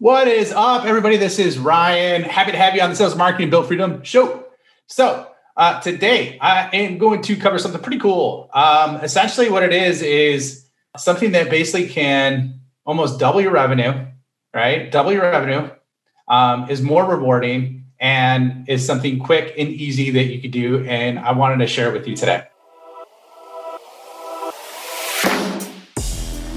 What is up, everybody? This is Ryan. Happy to have you on the Sales Marketing Built Freedom show. So, uh, today I am going to cover something pretty cool. Um, essentially, what it is is something that basically can almost double your revenue, right? Double your revenue um, is more rewarding and is something quick and easy that you could do. And I wanted to share it with you today.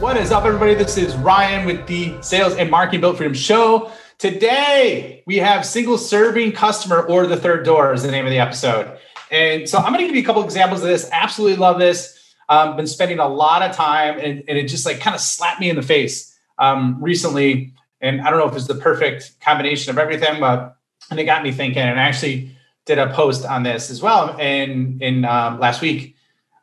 What is up, everybody? This is Ryan with the Sales and Marketing Built Freedom Show. Today, we have single serving customer or the third door is the name of the episode. And so I'm going to give you a couple examples of this. Absolutely love this. Um, been spending a lot of time and, and, it just like kind of slapped me in the face um, recently. And I don't know if it's the perfect combination of everything, but and it got me thinking. And I actually did a post on this as well in in um, last week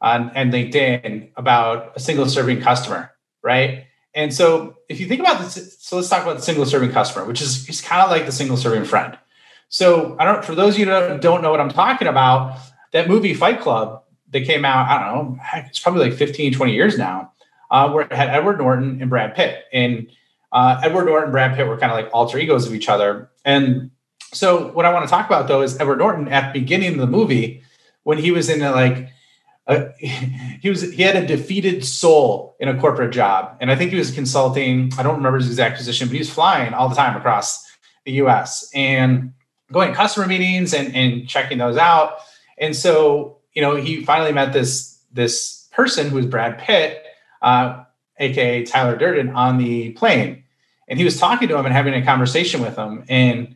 on and LinkedIn about a single serving customer right? And so if you think about this, so let's talk about the single serving customer, which is, is kind of like the single serving friend. So I don't, for those of you that don't know what I'm talking about, that movie Fight Club that came out, I don't know, it's probably like 15, 20 years now, uh, where it had Edward Norton and Brad Pitt. And uh, Edward Norton and Brad Pitt were kind of like alter egos of each other. And so what I want to talk about though is Edward Norton at the beginning of the movie, when he was in a, like uh, he was he had a defeated soul in a corporate job, and I think he was consulting. I don't remember his exact position, but he was flying all the time across the U.S. and going to customer meetings and and checking those out. And so, you know, he finally met this this person who was Brad Pitt, uh, aka Tyler Durden, on the plane, and he was talking to him and having a conversation with him, and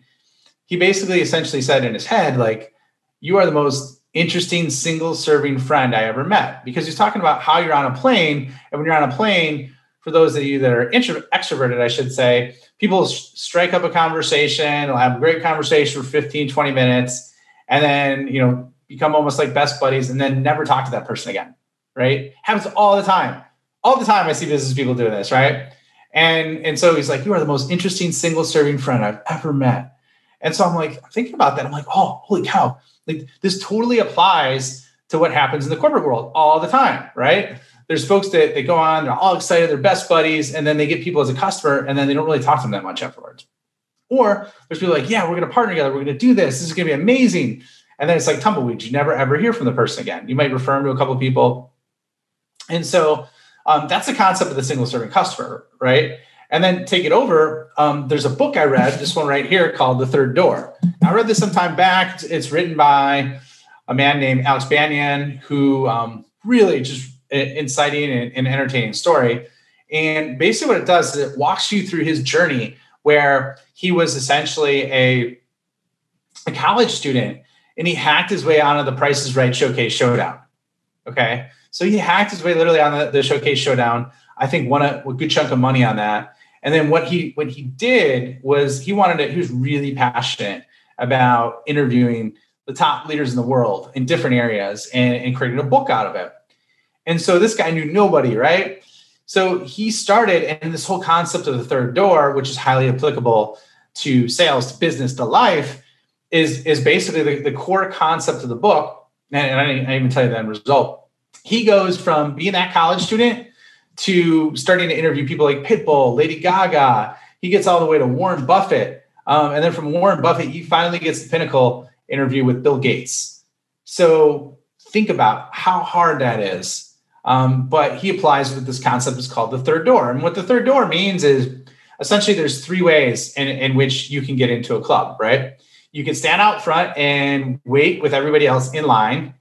he basically essentially said in his head like, "You are the most interesting single serving friend I ever met because he's talking about how you're on a plane. And when you're on a plane, for those of you that are intro- extroverted, I should say, people strike up a conversation, they'll have a great conversation for 15, 20 minutes, and then, you know, become almost like best buddies and then never talk to that person again. Right. Happens all the time. All the time I see business people doing this, right? And and so he's like, You are the most interesting single serving friend I've ever met. And so I'm like, thinking about that. I'm like, oh, holy cow. Like this totally applies to what happens in the corporate world all the time, right? There's folks that they go on, they're all excited, they're best buddies, and then they get people as a customer, and then they don't really talk to them that much afterwards. Or there's people like, yeah, we're going to partner together, we're going to do this, this is going to be amazing. And then it's like tumbleweeds. You never ever hear from the person again. You might refer them to a couple people. And so um, that's the concept of the single serving customer, right? And then take it over. Um, there's a book I read, this one right here, called The Third Door. I read this some time back. It's written by a man named Alex Banayan, who um, really just inciting and, and entertaining story. And basically, what it does is it walks you through his journey where he was essentially a, a college student and he hacked his way onto the Price is Right Showcase Showdown. Okay. So he hacked his way literally on the, the Showcase Showdown. I think won a, a good chunk of money on that. And then what he what he did was he wanted to, he was really passionate about interviewing the top leaders in the world in different areas and, and creating a book out of it. And so this guy knew nobody, right? So he started, and this whole concept of the third door, which is highly applicable to sales, to business, to life, is, is basically the, the core concept of the book. And, and I, didn't, I didn't even tell you the end result. He goes from being that college student to starting to interview people like Pitbull, Lady Gaga. He gets all the way to Warren Buffett. Um, and then from Warren Buffett, he finally gets the pinnacle interview with Bill Gates. So think about how hard that is. Um, but he applies with this concept is called the third door. And what the third door means is essentially there's three ways in, in which you can get into a club, right? You can stand out front and wait with everybody else in line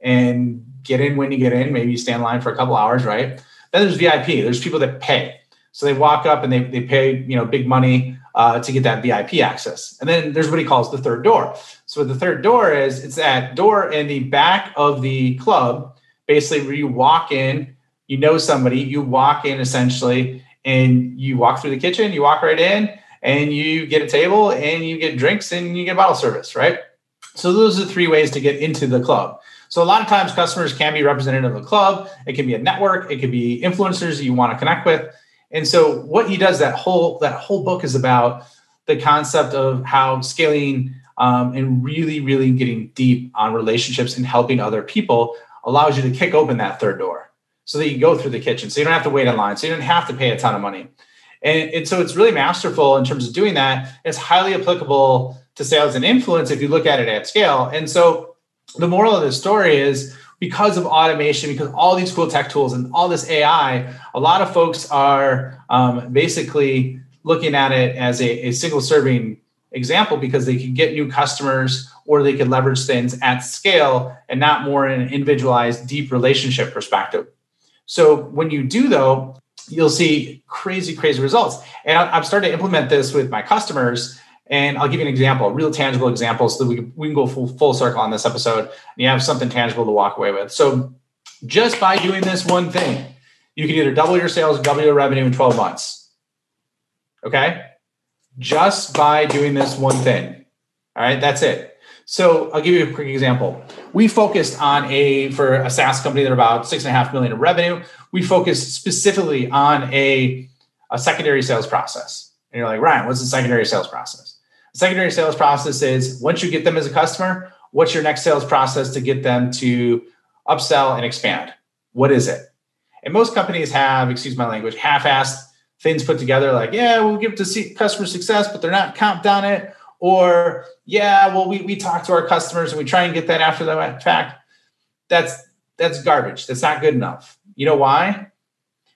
and get in when you get in. Maybe you stand in line for a couple hours, right? Then there's VIP. There's people that pay. So they walk up and they, they pay, you know, big money uh, to get that VIP access. And then there's what he calls the third door. So the third door is it's that door in the back of the club, basically where you walk in, you know somebody, you walk in essentially, and you walk through the kitchen, you walk right in, and you get a table and you get drinks and you get bottle service, right? So those are three ways to get into the club. So a lot of times customers can be representative of the club. It can be a network. It can be influencers that you want to connect with. And so what he does that whole that whole book is about the concept of how scaling um, and really really getting deep on relationships and helping other people allows you to kick open that third door so that you go through the kitchen so you don't have to wait in line so you don't have to pay a ton of money and, and so it's really masterful in terms of doing that it's highly applicable to sales and influence if you look at it at scale and so the moral of the story is because of automation, because all these cool tech tools and all this AI, a lot of folks are um, basically looking at it as a, a single serving example because they can get new customers or they can leverage things at scale and not more in an individualized, deep relationship perspective. So when you do, though, you'll see crazy, crazy results. And I've started to implement this with my customers and I'll give you an example, a real tangible example, so that we can, we can go full, full circle on this episode and you have something tangible to walk away with. So, just by doing this one thing, you can either double your sales, double your revenue in 12 months. Okay. Just by doing this one thing. All right. That's it. So, I'll give you a quick example. We focused on a, for a SaaS company that about six and a half million in revenue, we focused specifically on a, a secondary sales process. And you're like, Ryan, what's the secondary sales process? Secondary sales process is once you get them as a customer, what's your next sales process to get them to upsell and expand? What is it? And most companies have, excuse my language, half-assed things put together like, yeah, we'll give to see customer success, but they're not comped on it. Or, yeah, well, we, we talk to our customers and we try and get that after the fact. That's that's garbage. That's not good enough. You know why?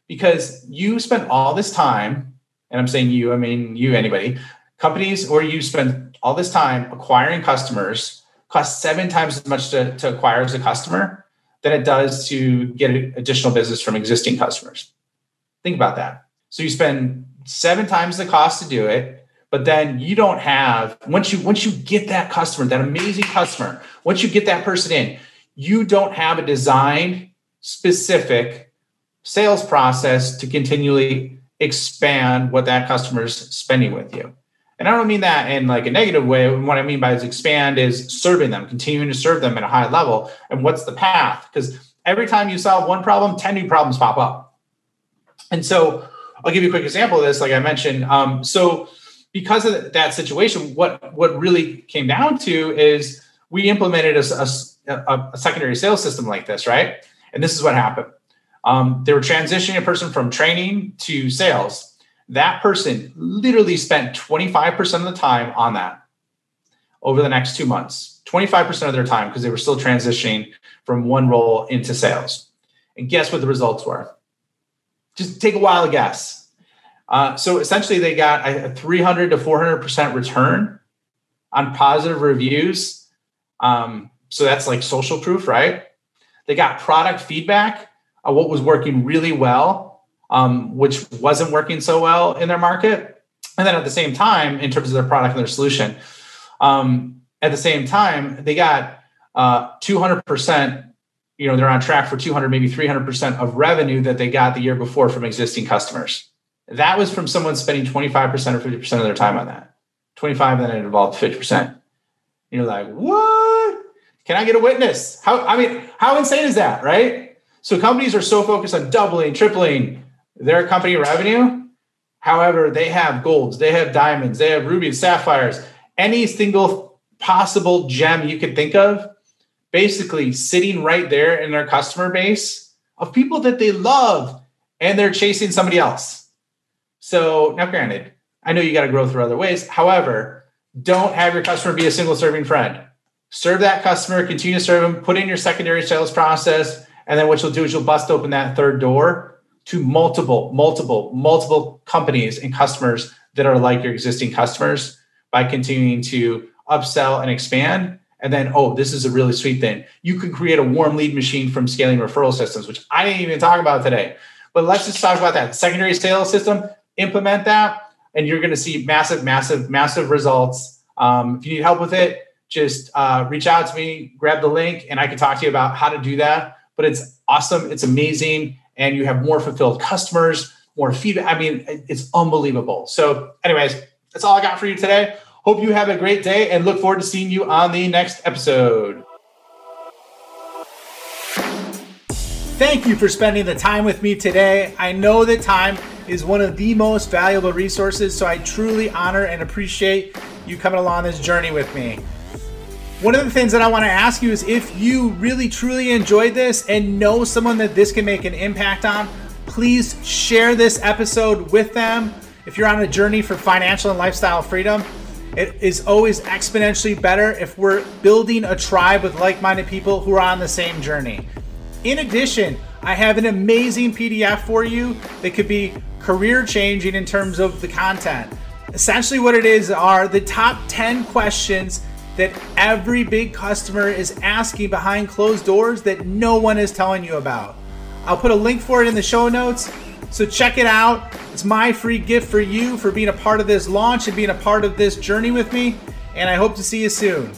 Because you spent all this time, and I'm saying you, I mean you, anybody, companies where you spend all this time acquiring customers costs seven times as much to, to acquire as a customer than it does to get additional business from existing customers. Think about that. So you spend seven times the cost to do it, but then you don't have once you once you get that customer, that amazing customer, once you get that person in, you don't have a designed specific sales process to continually expand what that customer's spending with you. And I don't mean that in like a negative way. What I mean by is expand is serving them, continuing to serve them at a high level. And what's the path? Because every time you solve one problem, 10 new problems pop up. And so I'll give you a quick example of this, like I mentioned. Um, so because of that situation, what, what really came down to is we implemented a, a, a secondary sales system like this, right? And this is what happened. Um, they were transitioning a person from training to sales that person literally spent 25% of the time on that over the next two months. 25% of their time because they were still transitioning from one role into sales. And guess what the results were? Just take a to guess. Uh, so essentially they got a 300 to 400% return on positive reviews. Um, so that's like social proof right? They got product feedback on what was working really well um, which wasn't working so well in their market. And then at the same time, in terms of their product and their solution, um, at the same time, they got uh, 200%, you know, they're on track for 200, maybe 300% of revenue that they got the year before from existing customers. That was from someone spending 25% or 50% of their time on that. 25, and then it involved 50%. You're like, what? Can I get a witness? How, I mean, how insane is that, right? So companies are so focused on doubling, tripling, their company revenue. However, they have golds, they have diamonds, they have rubies, sapphires, any single possible gem you could think of, basically sitting right there in their customer base of people that they love and they're chasing somebody else. So, now granted, I know you got to grow through other ways. However, don't have your customer be a single serving friend. Serve that customer, continue to serve them, put in your secondary sales process, and then what you'll do is you'll bust open that third door to multiple, multiple, multiple companies and customers that are like your existing customers by continuing to upsell and expand. And then, oh, this is a really sweet thing. You can create a warm lead machine from scaling referral systems, which I didn't even talk about today. But let's just talk about that secondary sales system. Implement that, and you're going to see massive, massive, massive results. Um, if you need help with it, just uh, reach out to me, grab the link, and I can talk to you about how to do that. But it's awesome. It's amazing and you have more fulfilled customers, more feedback. I mean, it's unbelievable. So, anyways, That's all I got for you today. Hope you have a great day and look forward to seeing you on the next episode. Thank you for spending the time with me today. I know that time is one of the most valuable resources, so I truly honor and appreciate you coming along this journey with me. One of the things that I want to ask you is if you really truly enjoyed this and know someone that this can make an impact on, please share this episode with them. If you're on a journey for financial and lifestyle freedom, it is always exponentially better if we're building a tribe with like minded people who are on the same journey. In addition, I have an amazing PDF for you that could be career changing in terms of the content. Essentially, what it is are the top 10 questions that every big customer is asking behind closed doors that no one is telling you about. I'll put a link for it in the show notes. So check it out. It's my free gift for you for being a part of this launch and being a part of this journey with me. And I hope to see you soon.